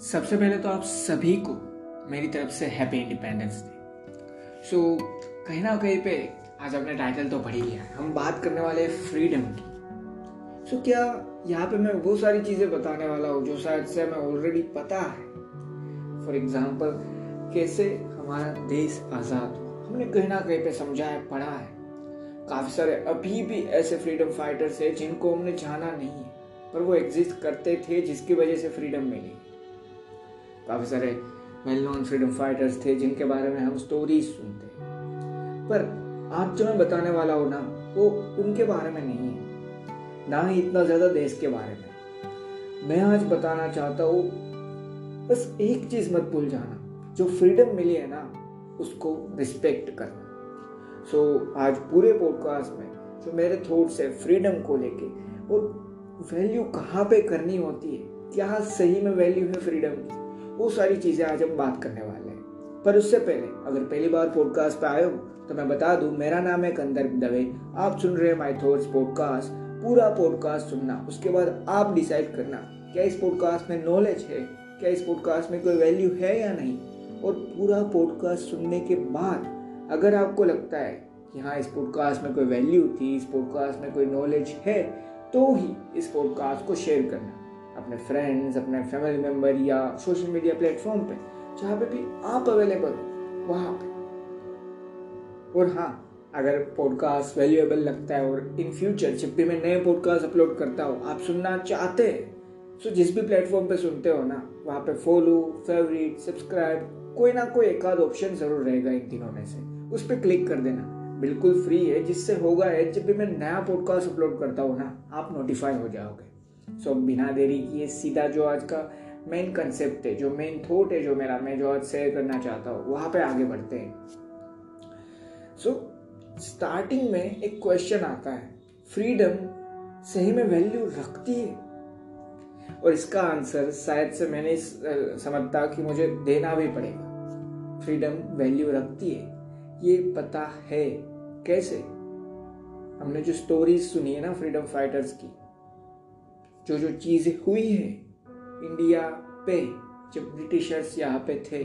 सबसे पहले तो आप सभी को मेरी तरफ़ से हैप्पी इंडिपेंडेंस डे सो कहीं ना कहीं पे आज आपने टाइटल तो पढ़ ही लिया है. हम बात करने वाले हैं फ्रीडम की. सो so, क्या यहाँ पे मैं वो सारी चीज़ें बताने वाला हूँ जो शायद से हमें ऑलरेडी पता है? फॉर एग्ज़ाम्पल कैसे हमारा देश आज़ाद हुआ? हमने कहीं ना कहीं पे समझा है पढ़ा है. काफ़ी सारे अभी भी ऐसे फ्रीडम फाइटर्स है जिनको हमने जाना नहीं है पर वो एग्जिस्ट करते थे जिसकी वजह से फ्रीडम मिली। काफ़ी सारे वेल नोन फ्रीडम फाइटर्स थे जिनके बारे में हम स्टोरीज सुनते हैं। पर आज जो मैं बताने वाला हूँ ना वो उनके बारे में नहीं है। ना ही इतना ज़्यादा देश के बारे में। मैं आज बताना चाहता हूँ बस एक चीज़ मत भूल जाना। जो फ्रीडम मिली है ना उसको रिस्पेक्ट करना। सो so, आज पूरे पॉडकास्ट में जो मेरे थॉट्स है फ्रीडम को लेके और वैल्यू कहाँ पे करनी होती है क्या सही में वैल्यू है फ्रीडम की? वो सारी चीज़ें आज हम बात करने वाले हैं। पर उससे पहले, अगर पहली बार पॉडकास्ट पे आए हो तो मैं बता दूँ, मेरा नाम है कंदर्प दवे। आप सुन रहे हैं माई थॉट्स पॉडकास्ट पूरा पॉडकास्ट सुनना, उसके बाद आप डिसाइड करना, क्या इस पॉडकास्ट में नॉलेज है? क्या इस पॉडकास्ट में कोई वैल्यू है या नहीं? और पूरा पॉडकास्ट सुनने के बाद, अगर आपको लगता है कि हाँ इस पॉडकास्ट में कोई वैल्यू थी, इस पॉडकास्ट में कोई नॉलेज है तो ही इस पॉडकास्ट को शेयर करना। अपने फ्रेंड्स अपने फैमिली मेंबर या सोशल मीडिया प्लेटफॉर्म पे, जहाँ पे भी आप अवेलेबल हो, वहाँ पे। और हाँ अगर पॉडकास्ट वैल्यूएबल लगता है और इन फ्यूचर जब भी मैं नए पॉडकास्ट अपलोड करता हूँ, आप सुनना चाहते हैं तो जिस भी प्लेटफॉर्म पे सुनते हो ना, वहाँ पे फॉलो फेवरेट सब्सक्राइब कोई ना कोई एक आध ऑप्शन ज़रूर रहेगा इन तीनों में से। उस पर क्लिक कर देना। बिल्कुल फ्री है, जिससे होगा है, जब भी मैं नया पॉडकास्ट अपलोड करता हूँ ना, आप नोटिफाई हो जाओगे। सो बिना देरी किए सीधा जो आज का मेन कंसेप्ट है जो मेन थॉट है जो मेरा मैं जो आज शेयर करना चाहता हूँ वहाँ पे आगे बढ़ते हैं। सो so, स्टार्टिंग में एक क्वेश्चन आता है फ्रीडम सही में वैल्यू रखती है? और इसका आंसर शायद से मैंने समझता कि मुझे देना भी पड़ेगा। फ्रीडम वैल्यू रखती है ये पता है कैसे? हमने जो स्टोरीज सुनी है ना फ्रीडम फाइटर्स की जो जो चीज़ें हुई है इंडिया पे, जब ब्रिटिशर्स यहाँ पे थे,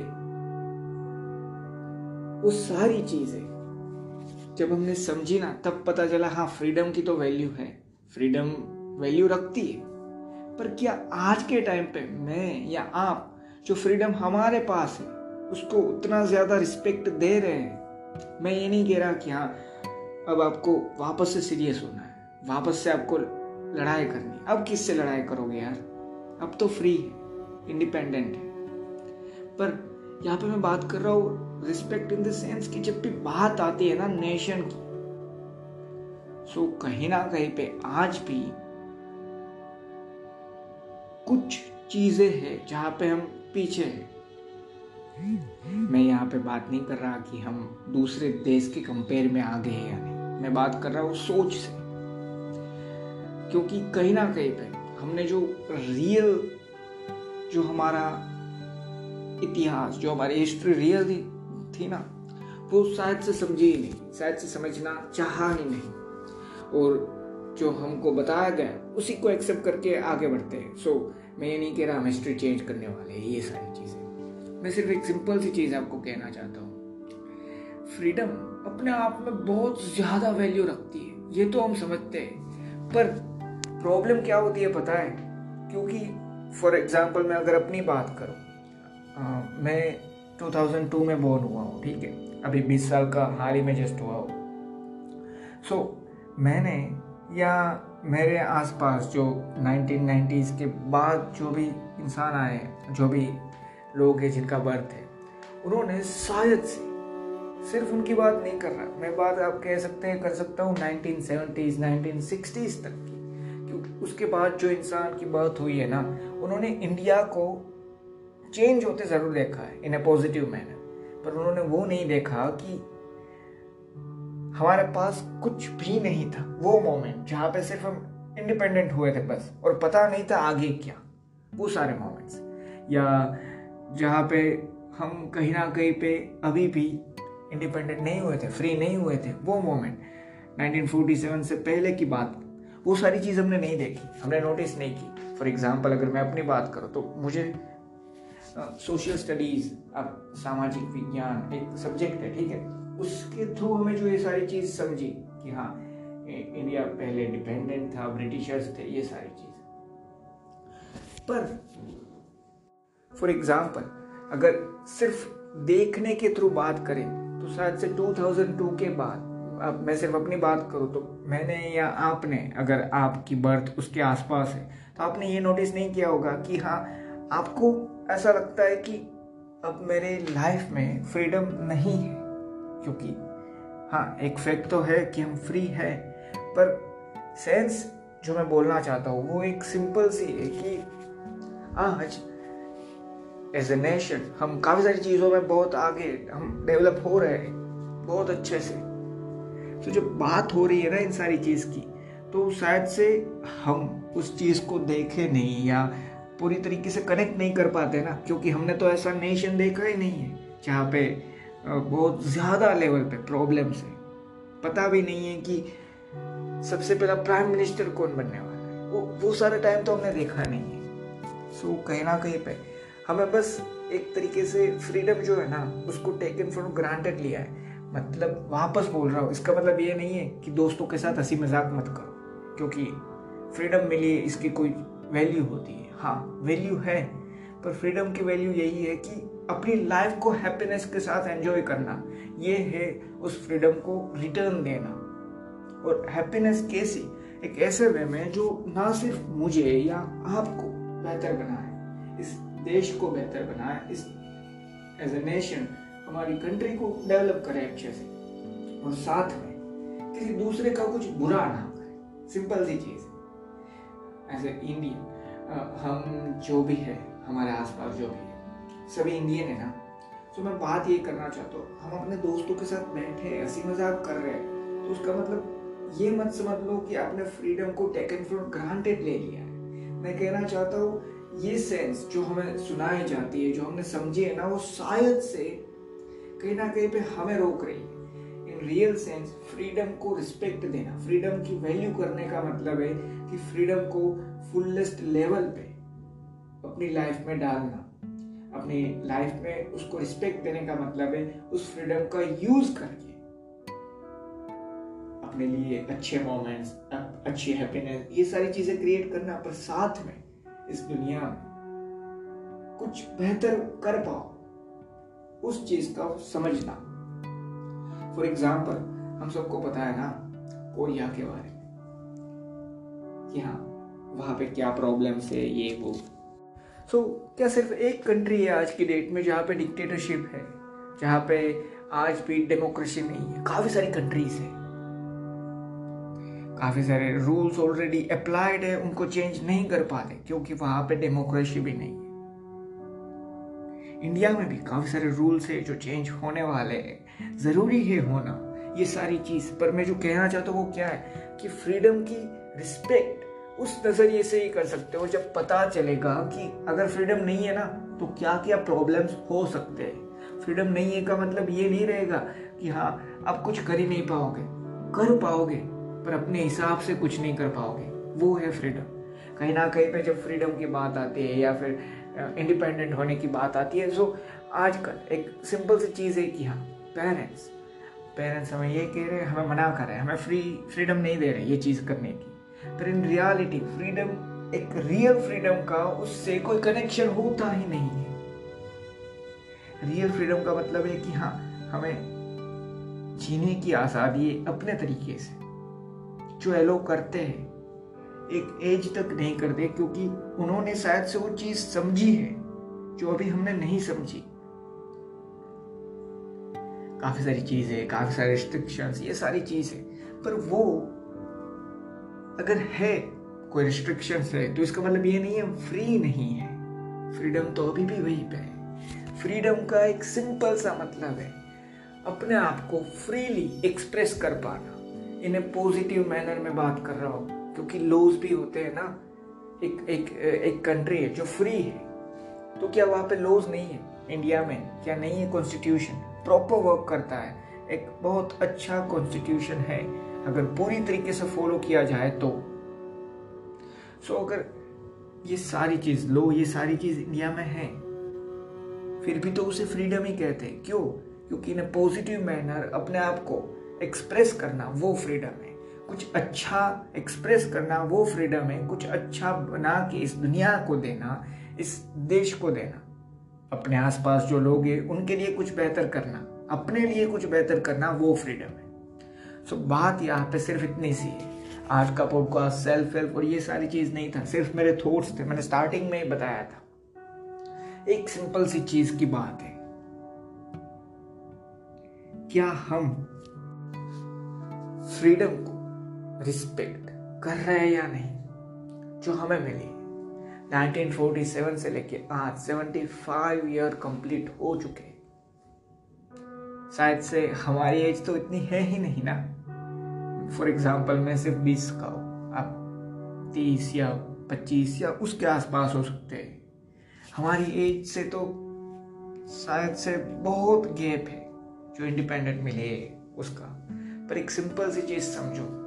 वो सारी चीज़ें, जब हमने समझी ना, तब पता चला हाँ फ्रीडम की तो वैल्यू है। फ्रीडम वैल्यू रखती है। पर क्या आज के टाइम पे मैं या आप, जो फ्रीडम हमारे पास है, उसको उतना ज़्यादा रिस्पेक्ट दे रहे हैं? मैं ये नहीं कह रहा कि हाँ अब आपको वापस से सीरियस होना है। वापस से आपको लड़ाई करनी। अब किससे लड़ाई करोगे यार? अब तो फ्री है इंडिपेंडेंट है। पर यहाँ पे मैं बात कर रहा हूँ रिस्पेक्ट इन द सेंस कि जब भी बात आती है ना नेशन की सो कहीं ना कहीं पे आज भी कुछ चीज़ें हैं जहाँ पे हम पीछे हैं। मैं यहाँ पे बात नहीं कर रहा कि हम दूसरे देश के कंपेयर में आगे हैं या नहीं। मैं बात कर रहा हूँ सोच से। क्योंकि कहीं ना कहीं पे हमने जो रियल जो हमारा इतिहास जो हमारी हिस्ट्री रियल थी, थी ना वो शायद से समझी ही नहीं शायद से समझना चाहा ही नहीं। और जो हमको बताया गया उसी को एक्सेप्ट करके आगे बढ़ते हैं। सो so, मैं ये नहीं कह रहा हम हिस्ट्री चेंज करने वाले हैं ये सारी चीज़ें। मैं सिर्फ़ एक सिंपल सी चीज़ आपको कहना चाहता हूँ। फ्रीडम अपने आप में बहुत ज़्यादा वैल्यू रखती है ये तो हम समझते हैं। पर प्रॉब्लम क्या होती है पता है? क्योंकि फॉर एग्ज़ाम्पल मैं अगर अपनी बात करूँ मैं 2002 में बोर्न हुआ हूँ ठीक है? अभी 20 साल का हाल ही में जस्ट हुआ हो। सो so, मैंने या मेरे आसपास जो 1990s के बाद जो भी इंसान आए जो भी लोग हैं जिनका बर्थ है उन्होंने शायद से सिर्फ़ उनकी बात नहीं कर रहा। मैं बात आप कह सकते हैं कर सकता हूँ 1970s 1960s तक की। उसके बाद जो इंसान की बर्थ हुई है ना, उन्होंने इंडिया को चेंज होते ज़रूर देखा है इन ए पॉजिटिव मैनर पर उन्होंने वो नहीं देखा कि हमारे पास कुछ भी नहीं था, वो मोमेंट जहाँ पे सिर्फ़ हम इंडिपेंडेंट हुए थे बस, और पता नहीं था आगे क्या, वो सारे मोमेंट्स या जहाँ पे हम कहीं ना कहीं पे अभी भी इंडिपेंडेंट नहीं हुए थे फ्री नहीं हुए थे, वो मोमेंट 1947 से पहले की बात वो सारी चीज़ हमने नहीं देखी। हमने नोटिस नहीं की। फॉर एग्ज़ाम्पल अगर मैं अपनी बात करूँ तो मुझे सोशल स्टडीज़ अब सामाजिक विज्ञान, एक सब्जेक्ट है, ठीक है। उसके थ्रू हमें जो ये सारी चीज़ समझी कि हाँ इंडिया पहले डिपेंडेंट था ब्रिटिशर्स थे, ये सारी चीज़। पर फॉर एग्ज़ाम्पल अगर सिर्फ़ देखने के थ्रू बात करें तो शायद से 2002 के बाद अब मैं सिर्फ़ अपनी बात करूँ तो मैंने या आपने अगर आपकी बर्थ उसके आसपास है तो आपने ये नोटिस नहीं किया होगा कि हाँ आपको ऐसा लगता है कि अब मेरे लाइफ में फ्रीडम नहीं है। क्योंकि हाँ एक फैक्ट तो है कि हम फ्री है, पर सेंस जो मैं बोलना चाहता हूँ, वो एक सिंपल सी है कि आज एज ए नेशन हम काफ़ी सारी चीज़ों में बहुत आगे हम डेवलप हो रहे हैं, बहुत अच्छे से। तो जब बात हो रही है ना इन सारी चीज़ की तो शायद से हम उस चीज़ को देखे नहीं या पूरी तरीके से कनेक्ट नहीं कर पाते ना, क्योंकि हमने तो ऐसा नेशन देखा ही नहीं है, जहाँ पे बहुत ज़्यादा लेवल पे प्रॉब्लम्स है। पता भी नहीं है कि सबसे पहला प्राइम मिनिस्टर कौन बनने वाला है। वो वो सारा टाइम तो हमने देखा नहीं है। सो कहीं ना कहीं पे हमें बस एक तरीके से फ्रीडम जो है ना, उसको टेकन फॉर ग्रांटेड लिया है। मतलब वापस बोल रहा हूँ, इसका मतलब ये नहीं है कि दोस्तों के साथ हँसी मज़ाक मत करो, क्योंकि फ्रीडम मिली इसकी कोई वैल्यू होती है। हाँ वैल्यू है, पर फ्रीडम की वैल्यू यही है कि अपनी लाइफ को हैप्पीनेस के साथ एंजॉय करना, ये है उस फ्रीडम को रिटर्न देना। और हैप्पीनेस कैसी? एक ऐसे वे में जो ना सिर्फ़ मुझे या आपको बेहतर बनाए, इस देश को बेहतर बनाए, इस एज ए नेशन हमारी कंट्री को डेवलप करें अच्छे से। और साथ में किसी दूसरे का कुछ बुरा ना करें। सिंपल सी चीज़ एज ए इंडियन हम जो भी है, हमारे आसपास जो भी है, सभी इंडियन है ना? तो मैं बात ये करना चाहता हूँ, हम अपने दोस्तों के साथ बैठे हँसी मज़ाक कर रहे हैं तो उसका मतलब ये मत समझ लो कि आपने फ्रीडम को टेकन फॉर ग्रांटेड ले लिया है। मैं कहना चाहता हूँ, ये सेंस जो हमें सुनाई जाती है, जो हमने समझी है ना, वो शायद से कहीं ना कहीं पे हमें रोक रही है। इन रियल सेंस फ्रीडम को रिस्पेक्ट देना फ्रीडम की वैल्यू करने का मतलब है कि फ्रीडम को फुलेस्ट लेवल पे अपनी लाइफ में डालना। अपनी लाइफ में उसको रिस्पेक्ट देने का मतलब है उस फ्रीडम का यूज़ करके अपने लिए अच्छे मोमेंट्स अच्छी हैप्पीनेस ये सारी चीज़ें क्रिएट करना। पर साथ में इस दुनिया में कुछ बेहतर कर पाओ। उस चीज़ का समझना। फॉर एग्ज़ाम्पल हम सबको पता है ना कोरिया के बारे में। कि हाँ वहाँ पे क्या प्रॉब्लम है ये वो। सो so, क्या सिर्फ़ एक कंट्री है आज की डेट में जहाँ पे डिक्टेटरशिप है? जहाँ पे आज भी डेमोक्रेसी नहीं है। काफ़ी सारी कंट्रीज़ है। काफ़ी सारे रूल्स ऑलरेडी अप्लाइड है उनको चेंज नहीं कर पाते क्योंकि वहाँ पे डेमोक्रेसी भी नहीं है। इंडिया में भी काफ़ी सारे रूल्स है जो चेंज होने वाले हैं। ज़रूरी है होना, ये सारी चीज़। पर मैं जो कहना चाहता हूँ वो क्या है कि फ्रीडम की रिस्पेक्ट उस नज़रिए से ही कर सकते हो जब पता चलेगा कि अगर फ्रीडम नहीं है ना तो क्या क्या प्रॉब्लम्स हो सकते हैं। फ्रीडम नहीं है का मतलब ये नहीं रहेगा कि हाँ आप कुछ कर ही नहीं पाओगे। कर पाओगे, पर अपने हिसाब से कुछ नहीं कर पाओगे। वो है फ्रीडम कहीं ना कहीं पे जब फ्रीडम की बात आती है या फिर इंडिपेंडेंट होने की बात आती है। सो आजकल एक सिंपल सी चीज़ है कि हाँ पेरेंट्स पेरेंट्स हमें ये कह रहे हैं, हमें मना कर रहे हैं, हमें फ्री फ्रीडम नहीं दे रहे ये चीज़ करने की। पर इन रियलिटी फ्रीडम एक रियल फ्रीडम का उससे कोई कनेक्शन होता ही नहीं है। रियल फ्रीडम का मतलब है कि हाँ हमें जीने की आज़ादी अपने तरीके से, जो एलो करते हैं एक एज तक नहीं करते, क्योंकि उन्होंने शायद से वो चीज़ समझी है, जो अभी हमने नहीं समझी। काफ़ी सारी चीज़ें, काफ़ी सारे रिस्ट्रिक्शन ये सारी चीज़ें। पर वो अगर है, कोई रिस्ट्रिक्शन है तो इसका मतलब ये नहीं है फ्री नहीं है। फ्रीडम तो अभी भी वहीं पे है। फ्रीडम का एक सिंपल सा मतलब है, अपने आप को फ्रीली एक्सप्रेस कर पाना। इन ए पॉजिटिव मैनर में बात कर रहा हूँ। क्योंकि लॉज भी होते हैं ना एक एक एक कंट्री है जो फ्री है। तो क्या वहाँ पे लॉज नहीं है इंडिया में? क्या नहीं है कॉन्स्टिट्यूशन प्रॉपर वर्क करता है। एक बहुत अच्छा कॉन्स्टिट्यूशन है। अगर पूरी तरीके से फॉलो किया जाए तो। सो so, अगर ये सारी चीज़ लो ये सारी चीज़ इंडिया में है फिर भी तो उसे फ्रीडम ही कहते हैं। क्यों? क्योंकि इन पॉजिटिव मैनर अपने आप को एक्सप्रेस करना वो फ्रीडम है। कुछ अच्छा एक्सप्रेस करना वो फ्रीडम है। कुछ अच्छा बना के इस दुनिया को देना इस देश को देना। अपने आसपास जो लोग हैं उनके लिए कुछ बेहतर करना अपने लिए कुछ बेहतर करना वो फ्रीडम है। सो so, बात यहाँ पे सिर्फ़ इतनी सी है। आज का पॉडकास्ट सेल्फ हेल्प और ये सारी चीज़ नहीं था सिर्फ़ मेरे थॉट्स थे। मैंने स्टार्टिंग में ही बताया था। एक सिंपल सी चीज़ की बात है। क्या हम फ्रीडम को रिस्पेक्ट कर रहे हैं या नहीं, जो हमें मिली। 1947 से लेके आज 75 ईयर कंप्लीट हो चुके। शायद से हमारी एज तो इतनी है ही नहीं ना। फॉर एग्ज़ाम्पल, मैं सिर्फ़ बीस का हूँ। आप तीस या पच्चीस या उसके आसपास हो सकते हैं। हमारी एज से तो शायद से बहुत गैप है, जो इंडिपेंडेंट मिले उसका। पर एक सिंपल सी चीज़ समझो।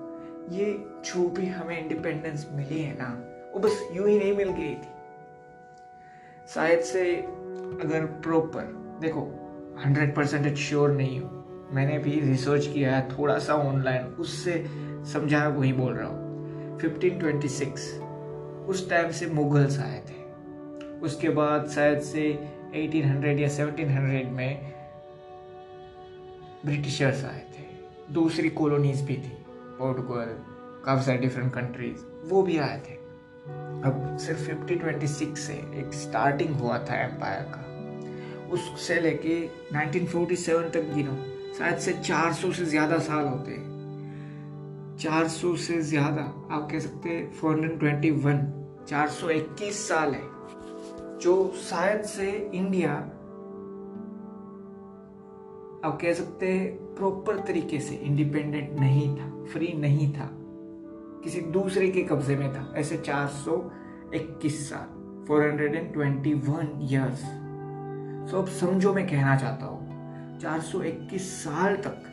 ये जो भी हमें इंडिपेंडेंस मिली है ना, वो बस यूँ ही नहीं मिल गई थी। शायद से अगर प्रॉपर देखो हंड्रेड परसेंट श्योर नहीं हो। मैंने भी रिसर्च किया है थोड़ा सा ऑनलाइन उससे समझाया, वही बोल रहा हूँ। 1526 उस टाइम से मुगल्स आए थे। उसके बाद शायद से 1800 या 1700 में ब्रिटिशर्स आए थे। दूसरी कॉलोनीज भी थी। पोर्टुगल काफ़ी सारे डिफरेंट कंट्रीज़ वो भी आए थे। अब सिर्फ़ 1526 से एक स्टार्टिंग हुआ था एम्पायर का। उससे लेके 1947 तक गिनो, शायद से 400 से ज़्यादा साल होते। हैं 400 से ज़्यादा, आप कह सकते हैं फोर हंड्रेड ट्वेंटी वन चार सौ इक्कीस साल है, जो शायद से इंडिया आप कह सकते हैं प्रॉपर तरीके से इंडिपेंडेंट नहीं था फ्री नहीं था। किसी दूसरे के कब्जे में था, ऐसे 421 साल 421 इयर्स सो अब समझो मैं कहना चाहता हूँ 421 साल तक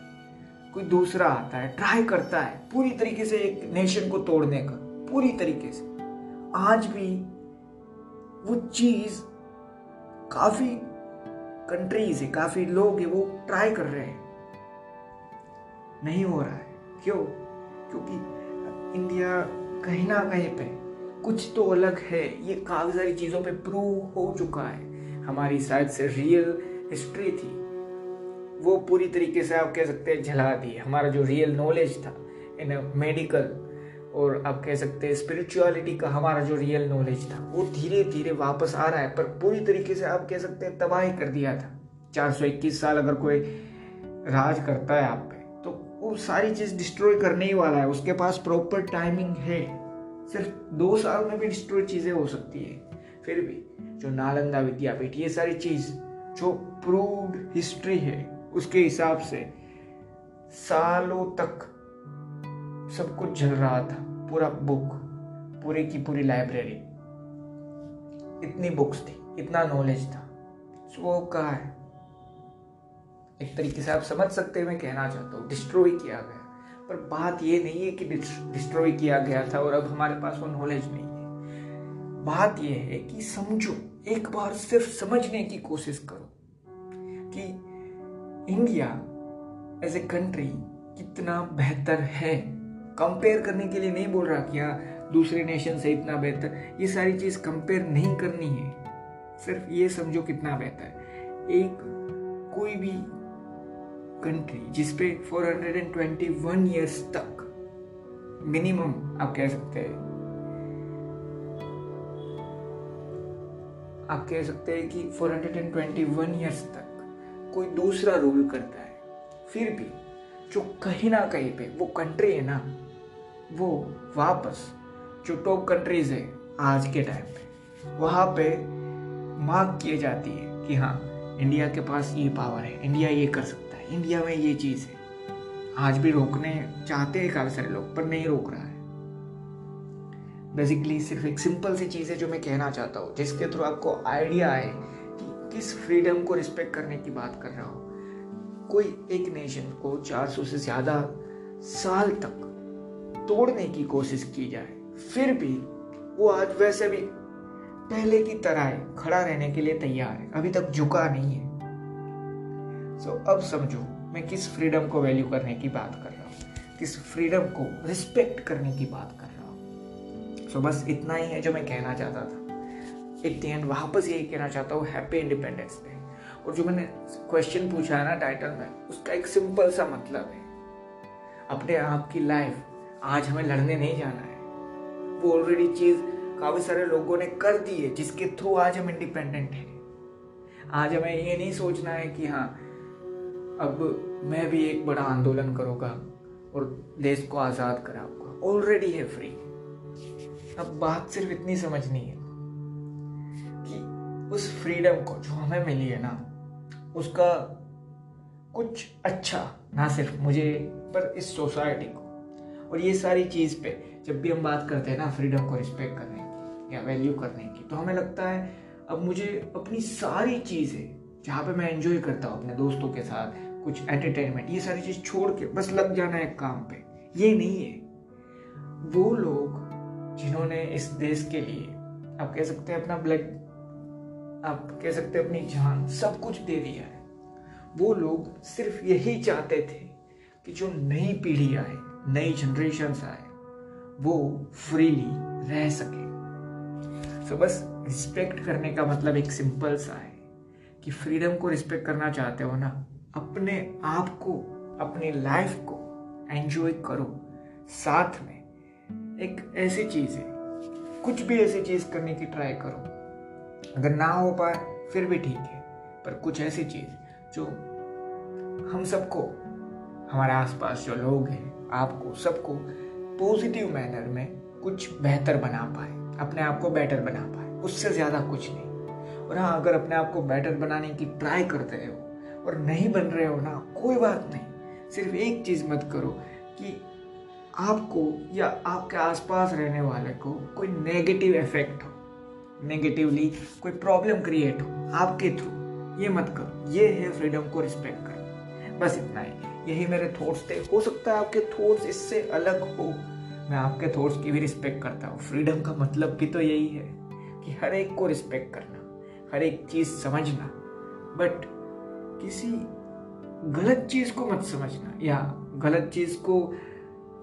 कोई दूसरा आता है ट्राई करता है, पूरी तरीके से एक नेशन को तोड़ने का, पूरी तरीके से। आज भी वो चीज़ काफ़ी कंट्रीज़ है काफ़ी लोग है वो ट्राई कर रहे हैं। नहीं हो रहा है। क्यों? क्योंकि इंडिया कहीं ना कहीं पे कुछ तो अलग है। ये काफ़ी सारी चीज़ों पे प्रूव हो चुका है। हमारी शायद से रियल हिस्ट्री थी। वो पूरी तरीके से आप कह सकते हैं झला दी। हमारा जो रियल नॉलेज था इन मेडिकल और आप कह सकते हैं स्पिरिचुअलिटी का हमारा जो रियल नॉलेज था, वो धीरे धीरे वापस आ रहा है, पर पूरी तरीके से आप कह सकते हैं तबाही कर दिया था। 421 साल अगर कोई राज करता है आप पे तो वो सारी चीज़ डिस्ट्रॉय करने ही वाला है। उसके पास प्रॉपर टाइमिंग है। सिर्फ़ दो साल में भी डिस्ट्रॉय चीज़ें हो सकती है। फिर भी जो नालंदा विद्यापीठ, ये सारी चीज़ जो प्रूव्ड हिस्ट्री है, उसके हिसाब से सालों तक सब कुछ जल रहा था। पूरा बुक पूरी की पूरी लाइब्रेरी इतनी बुक्स थी, इतना नॉलेज था। सो वो कहा है। एक तरीके से आप समझ सकते हैं, मैं कहना चाहता हूँ डिस्ट्रॉय किया गया। पर बात ये नहीं है कि डिस्ट्रॉय किया गया था और अब हमारे पास वो नॉलेज नहीं है। बात यह है कि समझो, एक बार सिर्फ़ समझने की कोशिश करो कि इंडिया एज ए कंट्री कितना बेहतर है। कंपेयर करने के लिए नहीं बोल रहा कि हाँ दूसरे नेशन से इतना बेहतर। ये सारी चीज़ कंपेयर नहीं करनी है। सिर्फ़ ये समझो कितना बेहतर है। एक कोई भी कंट्री जिसपे 421 इयर्स तक मिनिमम आप कह सकते हैं। आप कह सकते हैं कि 421 इयर्स तक कोई दूसरा रूल करता है। फिर भी जो कहीं ना कहीं पे वो कंट्री है ना वो वापस जो टॉप कंट्रीज़ है, आज के टाइम पे वहाँ पे मांग किए जाती है कि हाँ इंडिया के पास ये पावर है इंडिया ये कर सकता है इंडिया में ये चीज़ है। आज भी रोकने चाहते हैं काफ़ी सारे लोग, पर नहीं रोक रहा है। बेसिकली सिर्फ़ एक सिंपल सी चीज़ है जो मैं कहना चाहता हूँ, जिसके थ्रू आपको आइडिया आए कि किस फ्रीडम को रिस्पेक्ट करने की बात कर रहा हूँ। कोई एक नेशन को 400 से ज़्यादा साल तक तोड़ने की कोशिश की जाए। फिर भी वो आज वैसे भी पहले की तरह खड़ा रहने के लिए तैयार है। अभी तक झुका नहीं है। सो so, अब समझो मैं किस फ्रीडम को वैल्यू करने की बात कर रहा हूँ। किस फ्रीडम को रिस्पेक्ट करने की बात कर रहा हूँ। सो so, बस इतना ही है जो मैं कहना चाहता था। एट दी एंड वापस यही कहना चाहता हूँ हैप्पी इंडिपेंडेंस डे और जो मैंने क्वेश्चन पूछा है ना टाइटल में उसका एक सिंपल सा मतलब है। अपने आप की लाइफ आज हमें लड़ने नहीं जाना है। वो ऑलरेडी चीज़ काफ़ी सारे लोगों ने कर दी है, जिसके थ्रू आज हम इंडिपेंडेंट हैं। आज हमें ये नहीं सोचना है कि हाँ अब मैं भी एक बड़ा आंदोलन करूँगा और देश को आज़ाद कराऊँगा ऑलरेडी है फ्री अब बात सिर्फ़ इतनी समझनी है कि उस फ्रीडम को जो हमें मिली है ना, उसका कुछ अच्छा ना सिर्फ़ मुझे, पर इस सोसाइटी को। और ये सारी चीज़ पे जब भी हम बात करते हैं ना फ्रीडम को रिस्पेक्ट करने की या वैल्यू करने की तो हमें लगता है अब मुझे अपनी सारी चीज़ें जहाँ पे मैं एंजॉय करता हूँ, अपने दोस्तों के साथ, कुछ एंटरटेनमेंट ये सारी चीज़ छोड़ के बस लग जाना है काम पे। ये नहीं है। वो लोग जिन्होंने इस देश के लिए, आप कह सकते हैं अपना ब्लड आप कह सकते हैं अपनी जान सब कुछ दे दिया है। वो लोग सिर्फ़ यही चाहते थे कि जो नई पीढ़ी आए नई जनरेशन आए वो फ्रीली रह सके। सो so, बस रिस्पेक्ट करने का मतलब एक सिंपल सा है कि फ्रीडम को रिस्पेक्ट करना चाहते हो ना अपने आप को अपनी लाइफ को एंजॉय करो। साथ में एक ऐसी चीज़ है कुछ भी ऐसी चीज़ करने की ट्राई करो। अगर ना हो पाए फिर भी ठीक है पर कुछ ऐसी चीज़ जो हम सबको हमारे आसपास जो लोग हैं आपको, सबको पॉजिटिव मैनर में कुछ बेहतर बना पाए, अपने आप को बेटर बना पाए, उससे ज़्यादा कुछ नहीं। और हाँ अगर अपने आप को बेटर बनाने की ट्राई करते हो और नहीं बन रहे हो ना, कोई बात नहीं। सिर्फ़ एक चीज़ मत करो कि आपको या आपके आसपास रहने वाले को कोई नेगेटिव इफ़ेक्ट हो नेगेटिवली कोई प्रॉब्लम क्रिएट हो, आपके थ्रू ये मत करो। ये है फ्रीडम को रिस्पेक्ट कर बस इतना ही। यही मेरे थॉट्स थे। हो सकता है आपके थॉट्स इससे अलग हो। मैं आपके थॉट्स की भी रिस्पेक्ट करता हूँ। फ्रीडम का मतलब भी तो यही है कि हर एक को रिस्पेक्ट करना, हर एक चीज़ समझना। बट किसी गलत चीज़ को मत समझना या गलत चीज़ को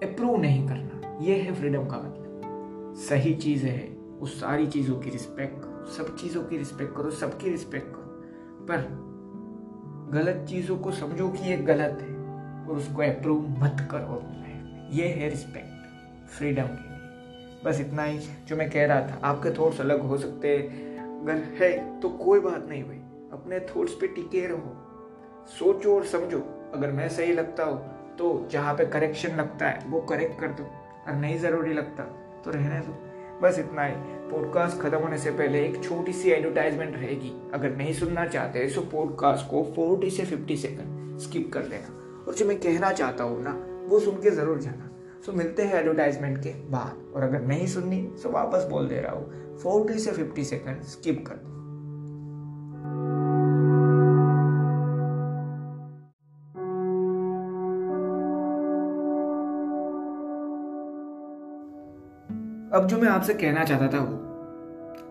अप्रूव नहीं करना। यह है फ्रीडम का मतलब। सही चीज़ है। उस सारी चीज़ों की रिस्पेक्ट करो। सब चीज़ों की रिस्पेक्ट करो। सबकी रिस्पेक्ट करो। पर गलत चीज़ों को समझो कि ये गलत है। और उसको अप्रूव मत करो ये है रिस्पेक्ट फ्रीडम के लिए। बस इतना ही जो मैं कह रहा था। आपके थॉट्स अलग हो सकते हैं। अगर है तो कोई बात नहीं भाई। अपने थॉट्स पे टिके रहो। सोचो और समझो। अगर मैं सही लगता हूँ तो जहाँ पे करेक्शन लगता है, वो करेक्ट कर दो। और नहीं ज़रूरी लगता तो रहने दो। बस इतना ही। पॉडकास्ट खत्म होने से पहले एक छोटी सी एडवर्टाइजमेंट रहेगी। अगर नहीं सुनना चाहते तो पॉडकास्ट को फोर्टी से फिफ्टी सेकंड स्किप कर देना। और जो मैं कहना चाहता हूँ ना, वो सुन के ज़रूर जाना। सो मिलते हैं एडवर्टाइजमेंट के बाद। और अगर नहीं सुननी तो वापस बोल दे रहा हूँ। फोर्टी से फिफ्टी सेकेंड स्किप कर दो। अब जो मैं आपसे कहना चाहता था वो,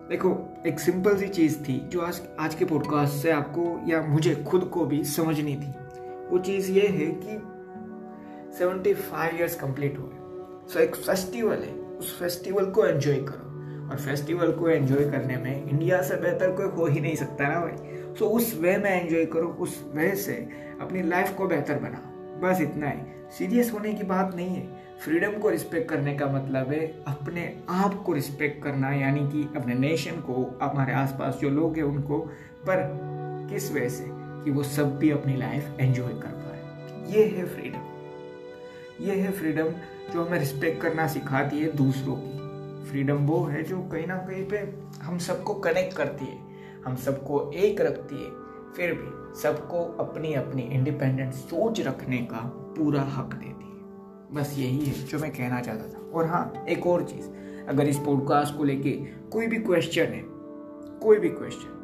देखो, एक सिंपल सी चीज़ थी जो आज आज के पॉडकास्ट से आपको या मुझे खुद को भी समझनी थी। वो चीज़ ये है कि 75 इयर्स कंप्लीट हुए। सो एक फेस्टिवल है। उस फेस्टिवल को एंजॉय करो। और फेस्टिवल को एंजॉय करने में इंडिया से बेहतर कोई हो ही नहीं सकता ना भाई। सो उस वे में एंजॉय करो। उस वे से अपनी लाइफ को बेहतर बनाओ। बस इतना ही। सीरियस होने की बात नहीं है। फ्रीडम को रिस्पेक्ट करने का मतलब है अपने आप को रिस्पेक्ट करना, यानी कि अपने नेशन को, हमारे आसपास जो लोग हैं उनको। पर किस वजह से? कि वो सब भी अपनी लाइफ एंजॉय कर पाए। ये है फ्रीडम ये है फ्रीडम जो हमें रिस्पेक्ट करना सिखाती है दूसरों की। फ्रीडम वो है जो कहीं ना कहीं पे हम सबको कनेक्ट करती है। हम सबको एक रखती है। फिर भी सबको अपनी अपनी इंडिपेंडेंट सोच रखने का पूरा हक देती है। बस यही है जो मैं कहना चाहता था। और हाँ एक और चीज़। अगर इस पॉडकास्ट को लेके कोई भी क्वेश्चन है, कोई भी क्वेश्चन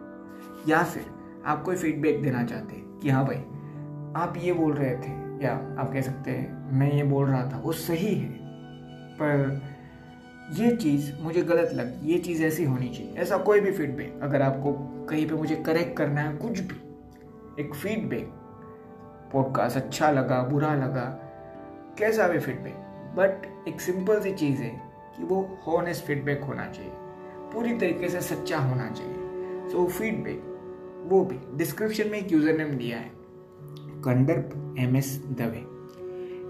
या फिर आप कोई फीडबैक देना चाहते कि हाँ भाई आप ये बोल रहे थे या आप कह सकते हैं मैं ये बोल रहा था वो सही है। पर ये चीज़ मुझे गलत लगी ये चीज़ ऐसी होनी चाहिए। ऐसा कोई भी फीडबैक अगर आपको कहीं पे मुझे करेक्ट करना है कुछ भी एक फीडबैक पॉडकास्ट अच्छा लगा बुरा लगा कैसा भी फीडबैक बट एक सिंपल सी चीज़ है कि वो हॉनेस्ट फीडबैक होना चाहिए। पूरी तरीके से सच्चा होना चाहिए। सो so, फीडबैक वो भी। डिस्क्रिप्शन में एक यूज़र नेम दिया है। Kandarp M S Dave.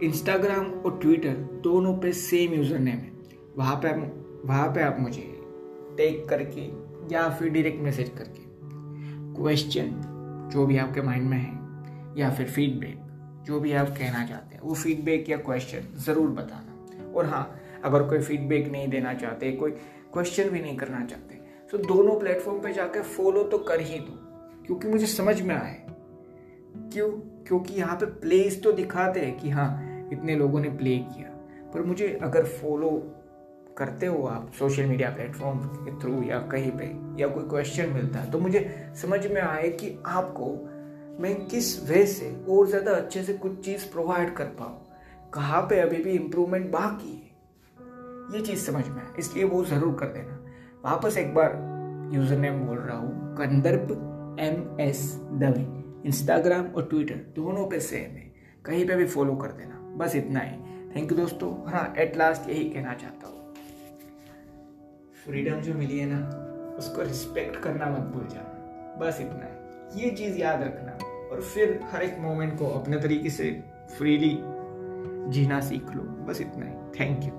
Instagram और ट्विटर दोनों पे सेम यूज़र नेम है। वहाँ पे आप वहाँ पे आप मुझे टेक करके या फिर डायरेक्ट मैसेज करके क्वेश्चन जो भी आपके माइंड में है, या फिर फीडबैक जो भी आप कहना चाहते हैं, वो फीडबैक या क्वेश्चन ज़रूर बताना। और हाँ अगर कोई फीडबैक नहीं देना चाहते, कोई क्वेश्चन भी नहीं करना चाहते तो दोनों प्लेटफॉर्म पे जाकर फॉलो तो कर ही दो। क्योंकि मुझे समझ में आए। क्यों? क्योंकि यहाँ पे प्लेस तो दिखाते हैं कि हाँ इतने लोगों ने प्ले किया। पर मुझे अगर फॉलो करते हो आप सोशल मीडिया प्लेटफॉर्म के थ्रू या कहीं पे, या कोई क्वेश्चन मिलता है तो मुझे समझ में आए कि आपको मैं किस वे से और ज़्यादा अच्छे से कुछ चीज़ प्रोवाइड कर पाऊँ। कहाँ पे अभी भी इम्प्रूवमेंट बाकी है? ये चीज़ समझ में आए, इसलिए वो ज़रूर कर देना। वापस एक बार यूज़र नेम बोल रहा हूँ Kandarp M S Dave Instagram और ट्विटर दोनों पे सेम है। कहीं पे भी फॉलो कर देना। बस इतना ही। थैंक यू दोस्तों। हाँ एट लास्ट यही कहना चाहता हूँ। फ्रीडम जो मिली है ना, उसको रिस्पेक्ट करना मत भूल जाना। बस इतना है। ये चीज़ याद रखना और फिर हर एक मोमेंट को अपने तरीके से फ्रीली जीना सीख लो। बस इतना ही। Thank you